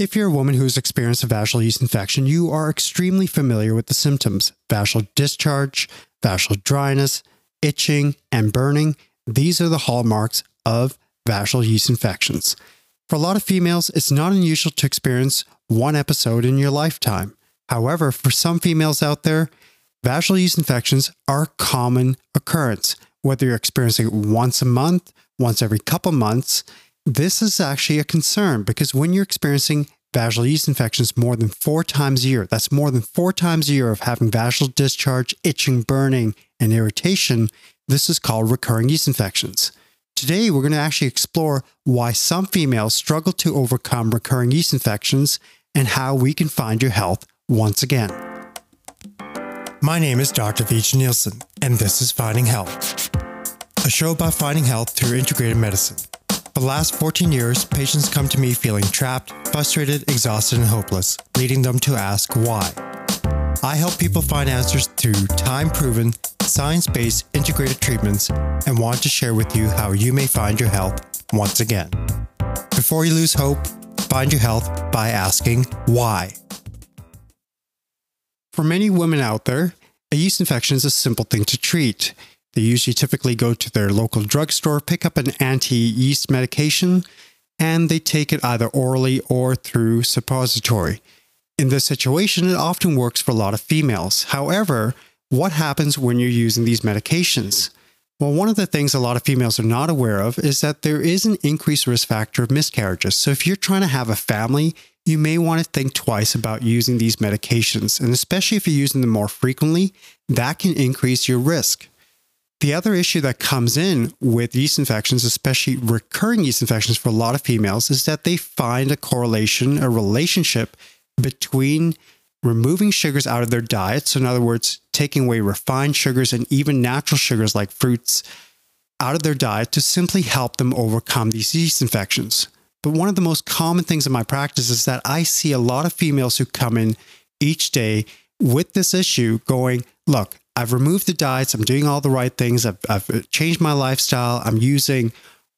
If you're a woman who has experienced a vaginal yeast infection, you are extremely familiar with the symptoms vaginal discharge, vaginal dryness, itching, and burning. These are the hallmarks of vaginal yeast infections. For a lot of females, it's not unusual to experience one episode in your lifetime. However, for some females out there, vaginal yeast infections are a common occurrence. Whether you're experiencing it once a month, once every couple months, this is actually a concern because when you're experiencing vaginal yeast infections more than four times a year, that's more than four times a year of having vaginal discharge, itching, burning, and irritation, this is called recurring yeast infections. Today, we're going to actually explore why some females struggle to overcome recurring yeast infections and how we can find your health once again. My name is Dr. Vijay Nielsen, and this is Finding Health, a show about finding health through integrated medicine. For the last 14 years, patients come to me feeling trapped, frustrated, exhausted, and hopeless, leading them to ask why. I help people find answers through time proven, science based integrated treatments and want to share with you how you may find your health once again. Before you lose hope, find your health by asking why. For many women out there, a yeast infection is a simple thing to treat. They usually typically go to their local drugstore, pick up an anti yeast medication, and they take it either orally or through suppository. In this situation, it often works for a lot of females. However, what happens when you're using these medications? Well, one of the things a lot of females are not aware of is that there is an increased risk factor of miscarriages. So, if you're trying to have a family, you may want to think twice about using these medications. And especially if you're using them more frequently, that can increase your risk. The other issue that comes in with yeast infections, especially recurring yeast infections for a lot of females, is that they find a correlation, a relationship between removing sugars out of their diet. So, in other words, taking away refined sugars and even natural sugars like fruits out of their diet to simply help them overcome these yeast infections. But one of the most common things in my practice is that I see a lot of females who come in each day with this issue going, Look, I've removed the diets. I'm doing all the right things. I've, I've changed my lifestyle. I'm using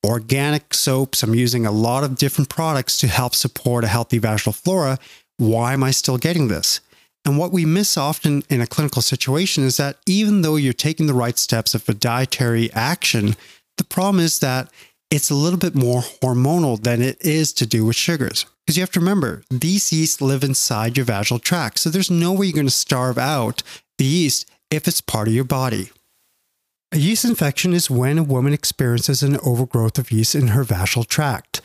organic soaps. I'm using a lot of different products to help support a healthy vaginal flora. Why am I still getting this? And what we miss often in a clinical situation is that even though you're taking the right steps of a dietary action, the problem is that it's a little bit more hormonal than it is to do with sugars. Because you have to remember, these yeast live inside your vaginal tract. So there's no way you're going to starve out the yeast if it's part of your body. A yeast infection is when a woman experiences an overgrowth of yeast in her vaginal tract.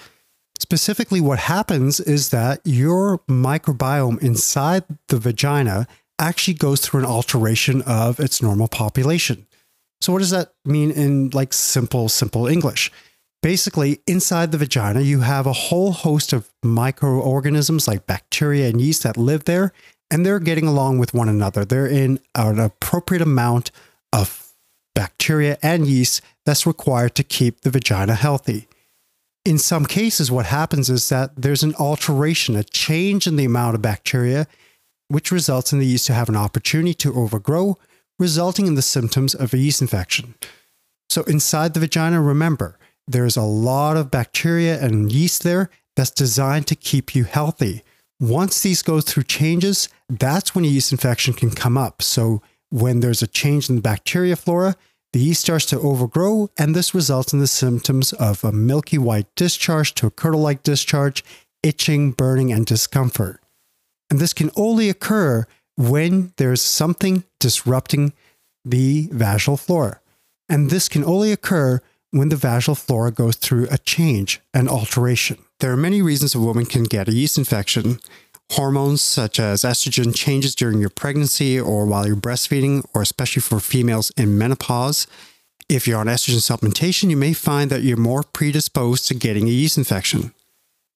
Specifically, what happens is that your microbiome inside the vagina actually goes through an alteration of its normal population. So, what does that mean in like simple, simple English? Basically, inside the vagina, you have a whole host of microorganisms like bacteria and yeast that live there, and they're getting along with one another. They're in an appropriate amount of bacteria and yeast that's required to keep the vagina healthy. In some cases, what happens is that there's an alteration, a change in the amount of bacteria, which results in the yeast to have an opportunity to overgrow, resulting in the symptoms of a yeast infection. So, inside the vagina, remember, there's a lot of bacteria and yeast there that's designed to keep you healthy. Once these go through changes, that's when a yeast infection can come up. So, when there's a change in the bacteria flora, the yeast starts to overgrow, and this results in the symptoms of a milky white discharge to a curdle like discharge, itching, burning, and discomfort. And this can only occur when there's something disrupting the vaginal flora. And this can only occur when the vaginal flora goes through a change, an alteration. There are many reasons a woman can get a yeast infection. Hormones such as estrogen changes during your pregnancy or while you're breastfeeding, or especially for females in menopause. If you're on estrogen supplementation, you may find that you're more predisposed to getting a yeast infection.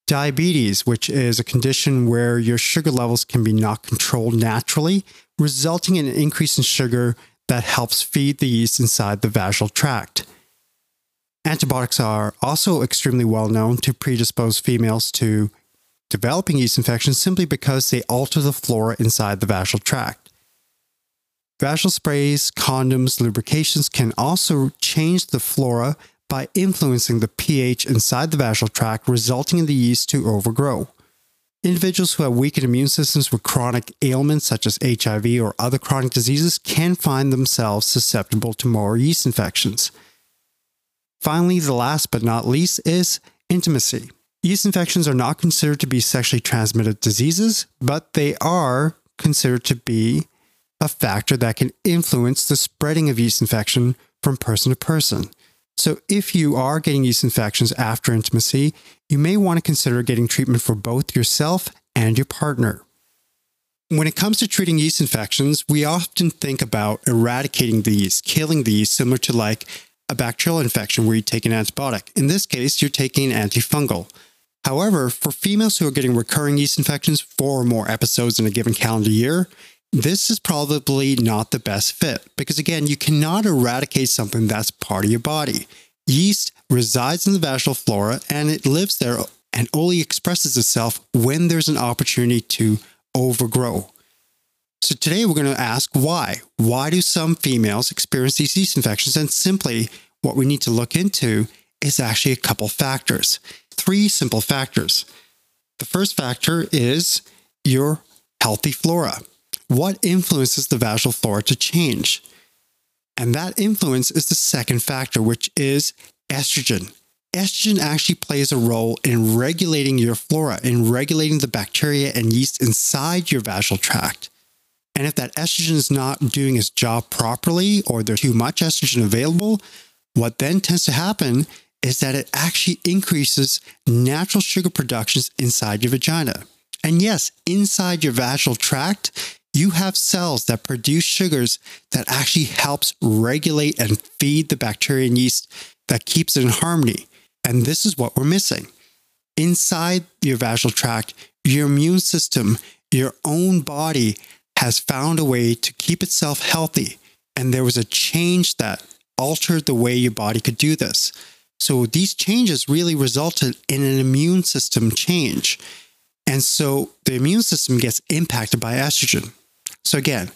Diabetes, which is a condition where your sugar levels can be not controlled naturally, resulting in an increase in sugar that helps feed the yeast inside the vaginal tract. Antibiotics are also extremely well known to predispose females to developing yeast infections simply because they alter the flora inside the vaginal tract. Vaginal sprays, condoms, lubrications can also change the flora by influencing the pH inside the vaginal tract, resulting in the yeast to overgrow. Individuals who have weakened immune systems with chronic ailments such as HIV or other chronic diseases can find themselves susceptible to more yeast infections. Finally, the last but not least is intimacy. Yeast infections are not considered to be sexually transmitted diseases, but they are considered to be a factor that can influence the spreading of yeast infection from person to person. So, if you are getting yeast infections after intimacy, you may want to consider getting treatment for both yourself and your partner. When it comes to treating yeast infections, we often think about eradicating the yeast, killing the yeast, similar to like a bacterial infection where you take an antibiotic. In this case, you're taking an antifungal. However, for females who are getting recurring yeast infections, four or more episodes in a given calendar year, this is probably not the best fit because, again, you cannot eradicate something that's part of your body. Yeast resides in the vaginal flora and it lives there and only expresses itself when there's an opportunity to overgrow. So, today we're going to ask why. Why do some females experience these yeast infections? And simply, what we need to look into is actually a couple factors. Three simple factors. The first factor is your healthy flora what influences the vaginal flora to change? And that influence is the second factor, which is estrogen. Estrogen actually plays a role in regulating your flora, in regulating the bacteria and yeast inside your vaginal tract. And if that estrogen is not doing its job properly or there's too much estrogen available, what then tends to happen is that it actually increases natural sugar productions inside your vagina. And yes, inside your vaginal tract, you have cells that produce sugars that actually helps regulate and feed the bacteria and yeast that keeps it in harmony. And this is what we're missing. Inside your vaginal tract, your immune system, your own body has found a way to keep itself healthy. And there was a change that altered the way your body could do this. So these changes really resulted in an immune system change. And so the immune system gets impacted by estrogen. So again,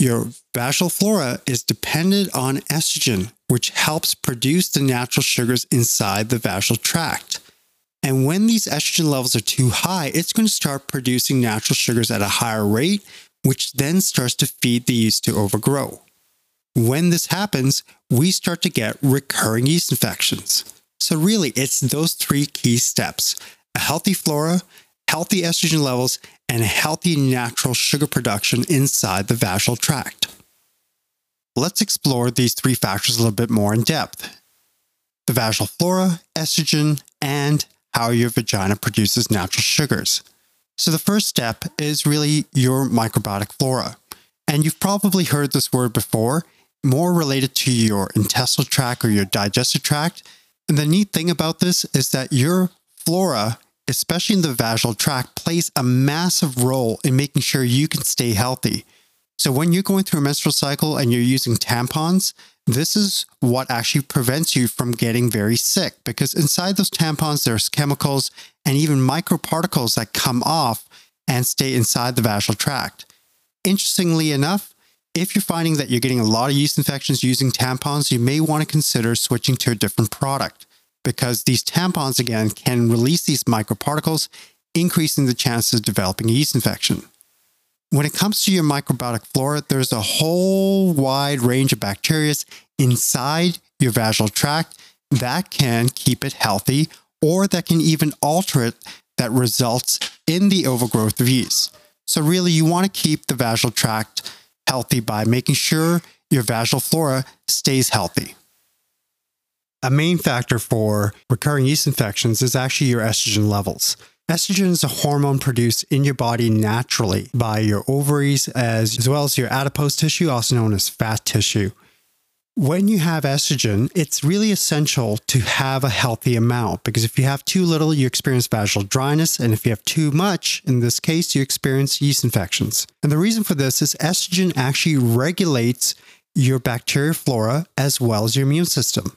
your vaginal flora is dependent on estrogen, which helps produce the natural sugars inside the vaginal tract. And when these estrogen levels are too high, it's going to start producing natural sugars at a higher rate, which then starts to feed the yeast to overgrow. When this happens, we start to get recurring yeast infections. So, really, it's those three key steps a healthy flora, healthy estrogen levels, and healthy natural sugar production inside the vaginal tract. Let's explore these three factors a little bit more in depth the vaginal flora, estrogen, and how your vagina produces natural sugars. So, the first step is really your microbiotic flora. And you've probably heard this word before, more related to your intestinal tract or your digestive tract. And the neat thing about this is that your flora especially in the vaginal tract, plays a massive role in making sure you can stay healthy. So, when you're going through a menstrual cycle and you're using tampons, this is what actually prevents you from getting very sick because inside those tampons, there's chemicals and even microparticles that come off and stay inside the vaginal tract. Interestingly enough, if you're finding that you're getting a lot of yeast infections using tampons, you may want to consider switching to a different product because these tampons, again, can release these microparticles, increasing the chances of developing a yeast infection. When it comes to your microbiotic flora, there's a whole wide range of bacteria inside your vaginal tract that can keep it healthy or that can even alter it that results in the overgrowth of yeast. So, really, you want to keep the vaginal tract healthy by making sure your vaginal flora stays healthy. A main factor for recurring yeast infections is actually your estrogen levels. Estrogen is a hormone produced in your body naturally by your ovaries as, as well as your adipose tissue, also known as fat tissue. When you have estrogen, it's really essential to have a healthy amount because if you have too little, you experience vaginal dryness. And if you have too much, in this case, you experience yeast infections. And the reason for this is estrogen actually regulates your bacterial flora as well as your immune system.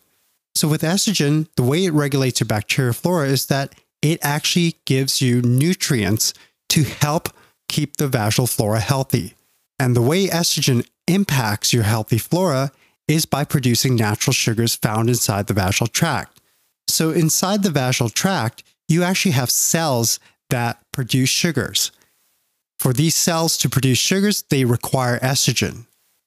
So, with estrogen, the way it regulates your bacterial flora is that it actually gives you nutrients to help keep the vaginal flora healthy. And the way estrogen impacts your healthy flora is by producing natural sugars found inside the vaginal tract. So, inside the vaginal tract, you actually have cells that produce sugars. For these cells to produce sugars, they require estrogen.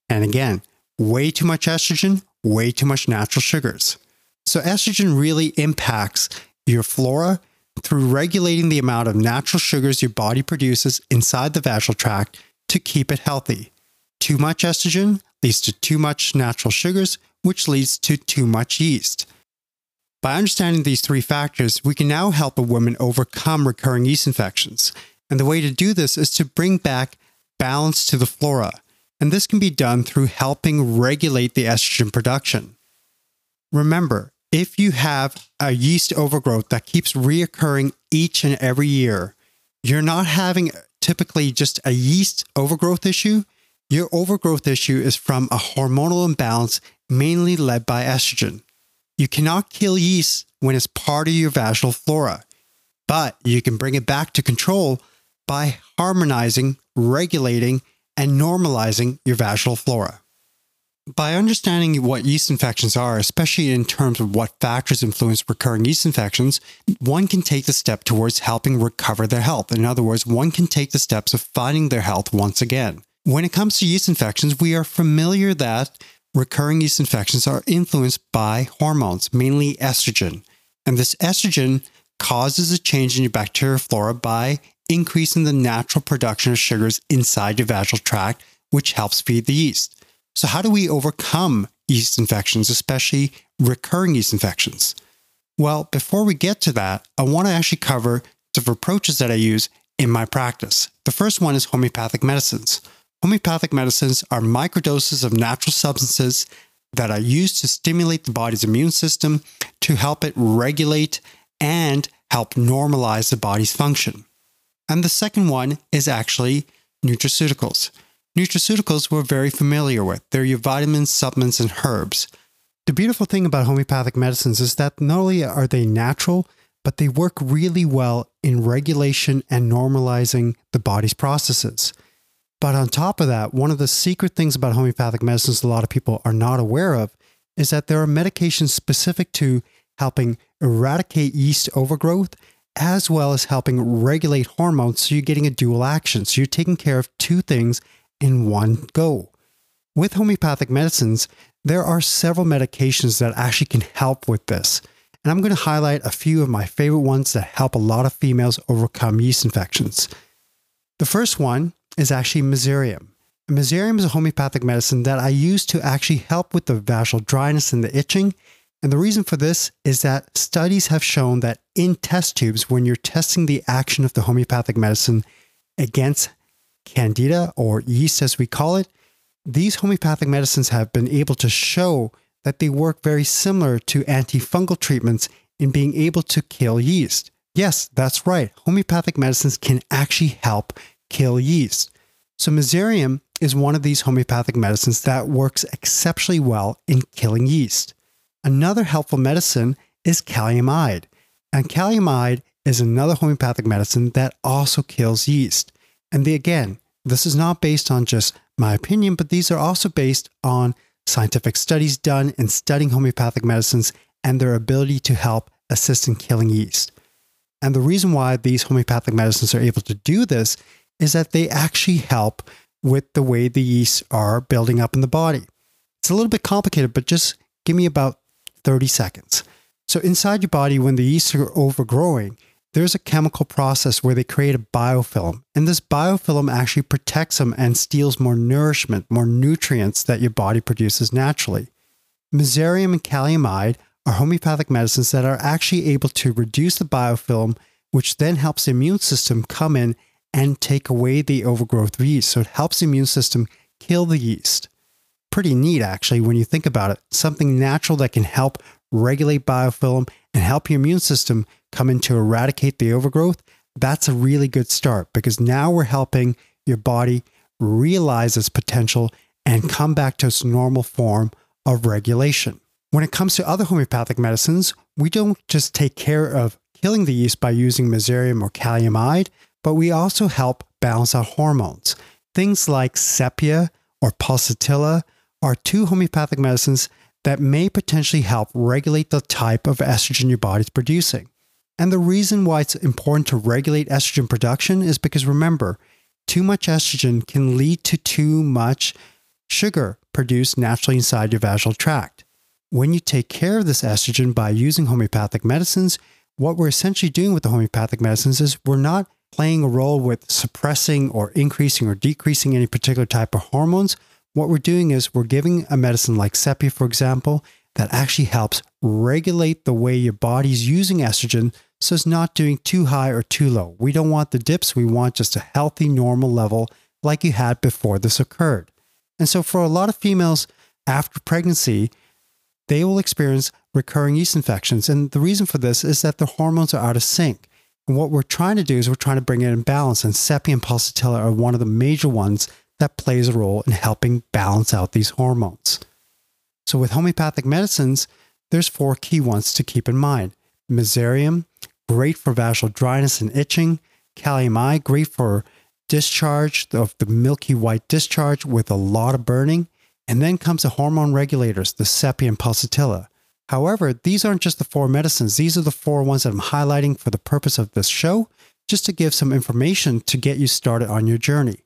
And again, way too much estrogen, way too much natural sugars. So, estrogen really impacts your flora through regulating the amount of natural sugars your body produces inside the vaginal tract to keep it healthy. Too much estrogen leads to too much natural sugars, which leads to too much yeast. By understanding these three factors, we can now help a woman overcome recurring yeast infections. And the way to do this is to bring back balance to the flora. And this can be done through helping regulate the estrogen production. Remember, if you have a yeast overgrowth that keeps reoccurring each and every year, you're not having typically just a yeast overgrowth issue. Your overgrowth issue is from a hormonal imbalance mainly led by estrogen. You cannot kill yeast when it's part of your vaginal flora, but you can bring it back to control by harmonizing, regulating, and normalizing your vaginal flora. By understanding what yeast infections are, especially in terms of what factors influence recurring yeast infections, one can take the step towards helping recover their health. In other words, one can take the steps of finding their health once again. When it comes to yeast infections, we are familiar that recurring yeast infections are influenced by hormones, mainly estrogen. And this estrogen causes a change in your bacterial flora by increasing the natural production of sugars inside your vaginal tract, which helps feed the yeast. So, how do we overcome yeast infections, especially recurring yeast infections? Well, before we get to that, I want to actually cover the approaches that I use in my practice. The first one is homeopathic medicines. Homeopathic medicines are microdoses of natural substances that are used to stimulate the body's immune system to help it regulate and help normalize the body's function. And the second one is actually nutraceuticals. Nutraceuticals we're very familiar with. They're your vitamins, supplements, and herbs. The beautiful thing about homeopathic medicines is that not only are they natural, but they work really well in regulation and normalizing the body's processes. But on top of that, one of the secret things about homeopathic medicines a lot of people are not aware of is that there are medications specific to helping eradicate yeast overgrowth as well as helping regulate hormones. So you're getting a dual action. So you're taking care of two things in one go. With homeopathic medicines, there are several medications that actually can help with this. And I'm going to highlight a few of my favorite ones that help a lot of females overcome yeast infections. The first one is actually Mezereum. Mezereum is a homeopathic medicine that I use to actually help with the vaginal dryness and the itching. And the reason for this is that studies have shown that in test tubes, when you're testing the action of the homeopathic medicine against candida or yeast, as we call it, these homeopathic medicines have been able to show that they work very similar to antifungal treatments in being able to kill yeast. Yes, that's right. Homeopathic medicines can actually help kill yeast. So, Mezereum is one of these homeopathic medicines that works exceptionally well in killing yeast. Another helpful medicine is kaliumide. And kaliumide is another homeopathic medicine that also kills yeast. And the, again, this is not based on just my opinion, but these are also based on scientific studies done in studying homeopathic medicines and their ability to help assist in killing yeast. And the reason why these homeopathic medicines are able to do this is that they actually help with the way the yeasts are building up in the body. It's a little bit complicated, but just give me about 30 seconds. So, inside your body, when the yeasts are overgrowing, there's a chemical process where they create a biofilm. And this biofilm actually protects them and steals more nourishment, more nutrients that your body produces naturally. Mezereum and kaliumide are homeopathic medicines that are actually able to reduce the biofilm, which then helps the immune system come in and take away the overgrowth of yeast. So it helps the immune system kill the yeast. Pretty neat, actually, when you think about it. Something natural that can help regulate biofilm and help your immune system come in to eradicate the overgrowth. That's a really good start because now we're helping your body realize its potential and come back to its normal form of regulation. When it comes to other homeopathic medicines, we don't just take care of killing the yeast by using mezereum or kaliumide, but we also help balance our hormones. Things like sepia or pulsatilla are two homeopathic medicines that may potentially help regulate the type of estrogen your body's producing. And the reason why it's important to regulate estrogen production is because remember, too much estrogen can lead to too much sugar produced naturally inside your vaginal tract. When you take care of this estrogen by using homeopathic medicines, what we're essentially doing with the homeopathic medicines is we're not playing a role with suppressing or increasing or decreasing any particular type of hormones. What we're doing is we're giving a medicine like Sepia, for example, that actually helps regulate the way your body's using estrogen so it's not doing too high or too low. We don't want the dips. We want just a healthy, normal level like you had before this occurred. And so, for a lot of females after pregnancy, they will experience recurring yeast infections. And the reason for this is that the hormones are out of sync. And what we're trying to do is we're trying to bring it in balance. And Sepia and pulsatilla are one of the major ones that plays a role in helping balance out these hormones. So, with homeopathic medicines, there's four key ones to keep in mind. Mezereum, great for vaginal dryness and itching. Kalium I, great for discharge of the milky white discharge with a lot of burning. And then comes the hormone regulators, the sepia and pulsatilla. However, these aren't just the four medicines. These are the four ones that I'm highlighting for the purpose of this show, just to give some information to get you started on your journey.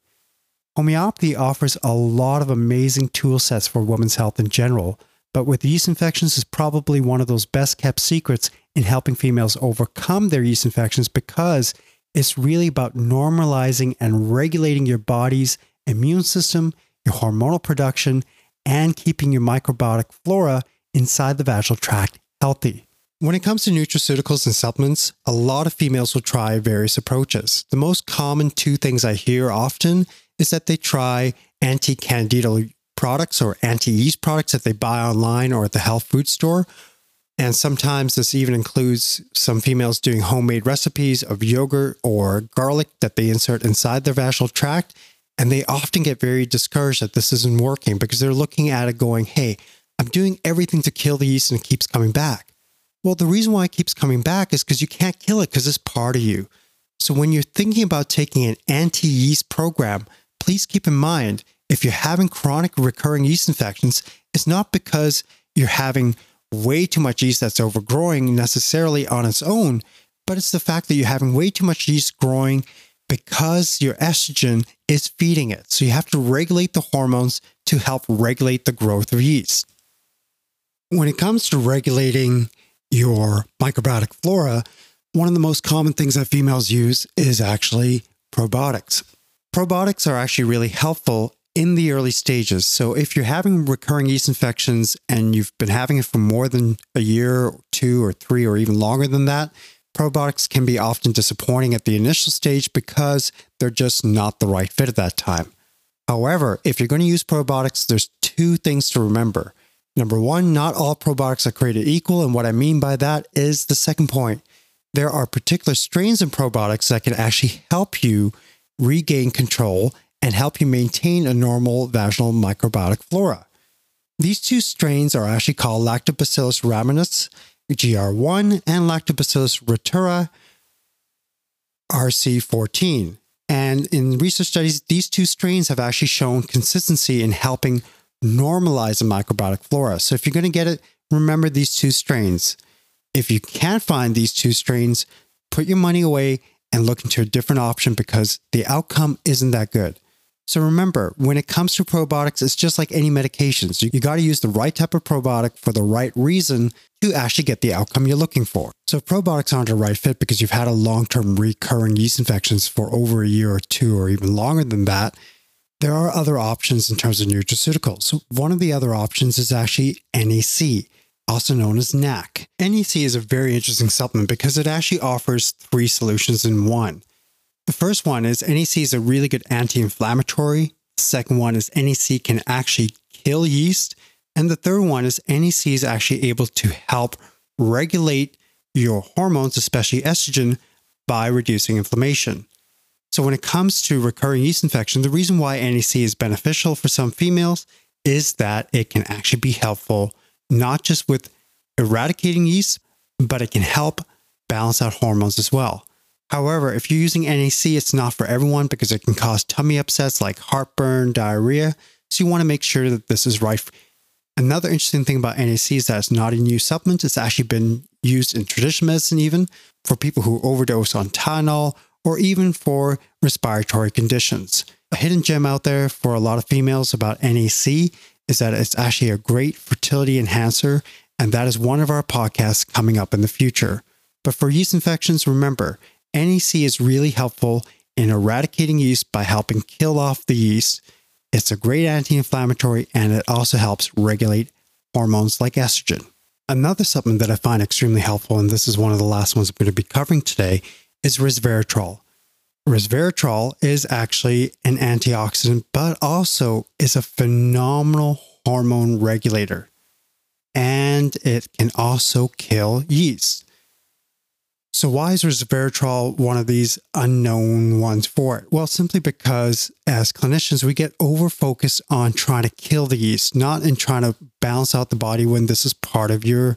Homeopathy offers a lot of amazing tool sets for women's health in general, but with yeast infections is probably one of those best kept secrets in helping females overcome their yeast infections because it's really about normalizing and regulating your body's immune system, your hormonal production, and keeping your microbiotic flora inside the vaginal tract healthy. When it comes to nutraceuticals and supplements, a lot of females will try various approaches. The most common two things I hear often is that they try anti candida products or anti yeast products that they buy online or at the health food store. And sometimes this even includes some females doing homemade recipes of yogurt or garlic that they insert inside their vaginal tract. And they often get very discouraged that this isn't working because they're looking at it going, hey, I'm doing everything to kill the yeast and it keeps coming back. Well, the reason why it keeps coming back is because you can't kill it because it's part of you. So when you're thinking about taking an anti yeast program, please keep in mind if you're having chronic recurring yeast infections, it's not because you're having way too much yeast that's overgrowing necessarily on its own, but it's the fact that you're having way too much yeast growing because your estrogen is feeding it. So you have to regulate the hormones to help regulate the growth of yeast. When it comes to regulating your microbiotic flora, one of the most common things that females use is actually probiotics. Probiotics are actually really helpful in the early stages. So if you're having recurring yeast infections and you've been having it for more than a year, two or three, or even longer than that, probiotics can be often disappointing at the initial stage because they're just not the right fit at that time. However, if you're going to use probiotics, there's two things to remember. Number one, not all probiotics are created equal. And what I mean by that is the second point. There are particular strains in probiotics that can actually help you regain control and help you maintain a normal vaginal microbiotic flora. These two strains are actually called Lactobacillus rhamnosus GR1 and Lactobacillus reuteri RC14. And in research studies, these two strains have actually shown consistency in helping normalize the microbiotic flora. So if you're going to get it, remember these two strains. If you can't find these two strains, put your money away and look into a different option because the outcome isn't that good. So remember, when it comes to probiotics, it's just like any medications. You, you got to use the right type of probiotic for the right reason to actually get the outcome you're looking for. So if probiotics aren't a right fit because you've had a long-term recurring yeast infections for over a year or two or even longer than that, there are other options in terms of nutraceuticals. One of the other options is actually NAC, also known as NAC. NEC is a very interesting supplement because it actually offers three solutions in one. The first one is NAC is a really good anti inflammatory. The second one is NAC can actually kill yeast. And the third one is NAC is actually able to help regulate your hormones, especially estrogen, by reducing inflammation. So, when it comes to recurring yeast infection, the reason why NAC is beneficial for some females is that it can actually be helpful not just with eradicating yeast, but it can help balance out hormones as well. However, if you're using NAC, it's not for everyone because it can cause tummy upsets like heartburn, diarrhea. So you want to make sure that this is right. Another interesting thing about NAC is that it's not a new supplement. It's actually been used in traditional medicine, even for people who overdose on Tylenol or even for respiratory conditions. A hidden gem out there for a lot of females about NAC is that it's actually a great fertility enhancer, and that is one of our podcasts coming up in the future. But for yeast infections, remember, NAC is really helpful in eradicating yeast by helping kill off the yeast. It's a great anti inflammatory and it also helps regulate hormones like estrogen. Another supplement that I find extremely helpful, and this is one of the last ones I'm going to be covering today, is resveratrol. Resveratrol is actually an antioxidant, but also is a phenomenal hormone regulator. And it can also kill yeast. So, why is resveratrol one of these unknown ones for it? Well, simply because as clinicians, we get over focused on trying to kill the yeast, not in trying to balance out the body when this is part of your,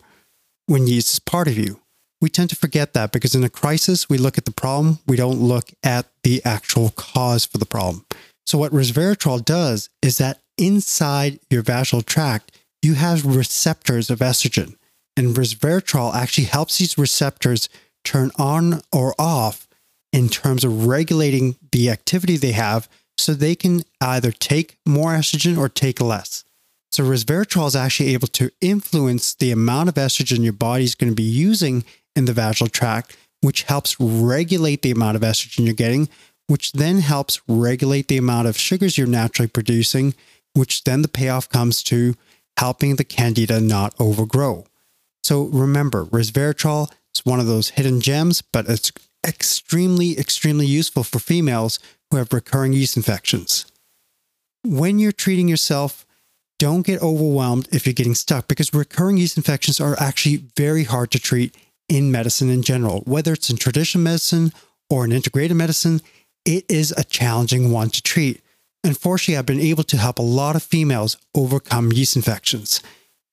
when yeast is part of you. We tend to forget that because in a crisis, we look at the problem, we don't look at the actual cause for the problem. So, what resveratrol does is that inside your vaginal tract, you have receptors of estrogen. And resveratrol actually helps these receptors turn on or off in terms of regulating the activity they have so they can either take more estrogen or take less. So resveratrol is actually able to influence the amount of estrogen your body is going to be using in the vaginal tract, which helps regulate the amount of estrogen you're getting, which then helps regulate the amount of sugars you're naturally producing, which then the payoff comes to helping the candida not overgrow. So remember, resveratrol it's one of those hidden gems, but it's extremely, extremely useful for females who have recurring yeast infections. When you're treating yourself, don't get overwhelmed if you're getting stuck because recurring yeast infections are actually very hard to treat in medicine in general. Whether it's in traditional medicine or in integrated medicine, it is a challenging one to treat. Unfortunately, I've been able to help a lot of females overcome yeast infections.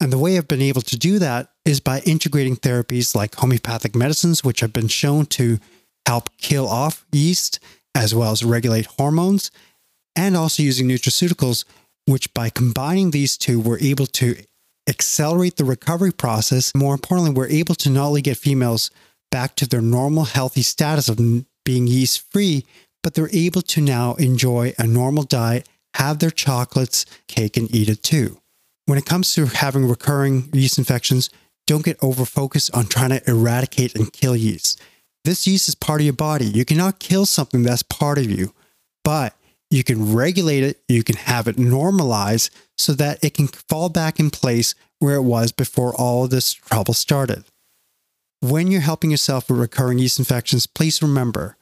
And the way I've been able to do that is by integrating therapies like homeopathic medicines, which have been shown to help kill off yeast as well as regulate hormones, and also using nutraceuticals, which by combining these two, we're able to accelerate the recovery process. More importantly, we're able to not only get females back to their normal healthy status of being yeast free, but they're able to now enjoy a normal diet, have their chocolates, cake, and eat it too. When it comes to having recurring yeast infections, don't get over focused on trying to eradicate and kill yeast. This yeast is part of your body. You cannot kill something that's part of you, but you can regulate it, you can have it normalize so that it can fall back in place where it was before all this trouble started. When you're helping yourself with recurring yeast infections, please remember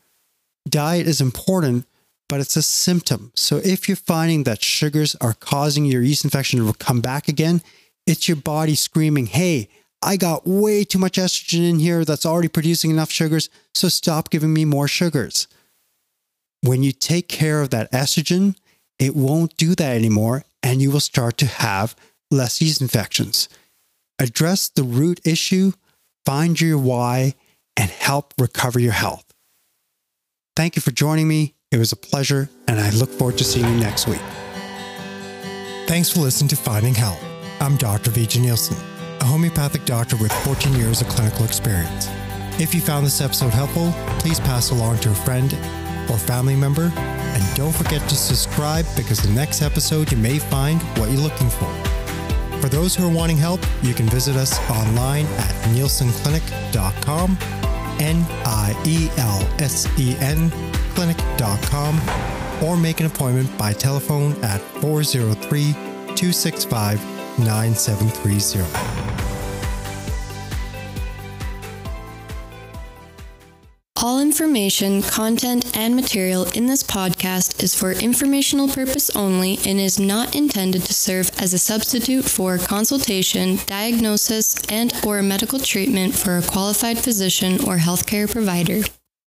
diet is important, but it's a symptom. So if you're finding that sugars are causing your yeast infection to come back again, it's your body screaming, hey, I got way too much estrogen in here that's already producing enough sugars, so stop giving me more sugars. When you take care of that estrogen, it won't do that anymore, and you will start to have less yeast infections. Address the root issue, find your why, and help recover your health. Thank you for joining me. It was a pleasure, and I look forward to seeing you next week. Thanks for listening to Finding Health. I'm Dr. Vijay Nielsen, a homeopathic doctor with 14 years of clinical experience. If you found this episode helpful, please pass along to a friend or family member, and don't forget to subscribe because the next episode you may find what you're looking for. For those who are wanting help, you can visit us online at nielsenclinic.com, N I E L S E N clinic.com or make an appointment by telephone at 403 265 9730. All information, content, and material in this podcast is for informational purpose only and is not intended to serve as a substitute for consultation, diagnosis, and or medical treatment for a qualified physician or healthcare provider.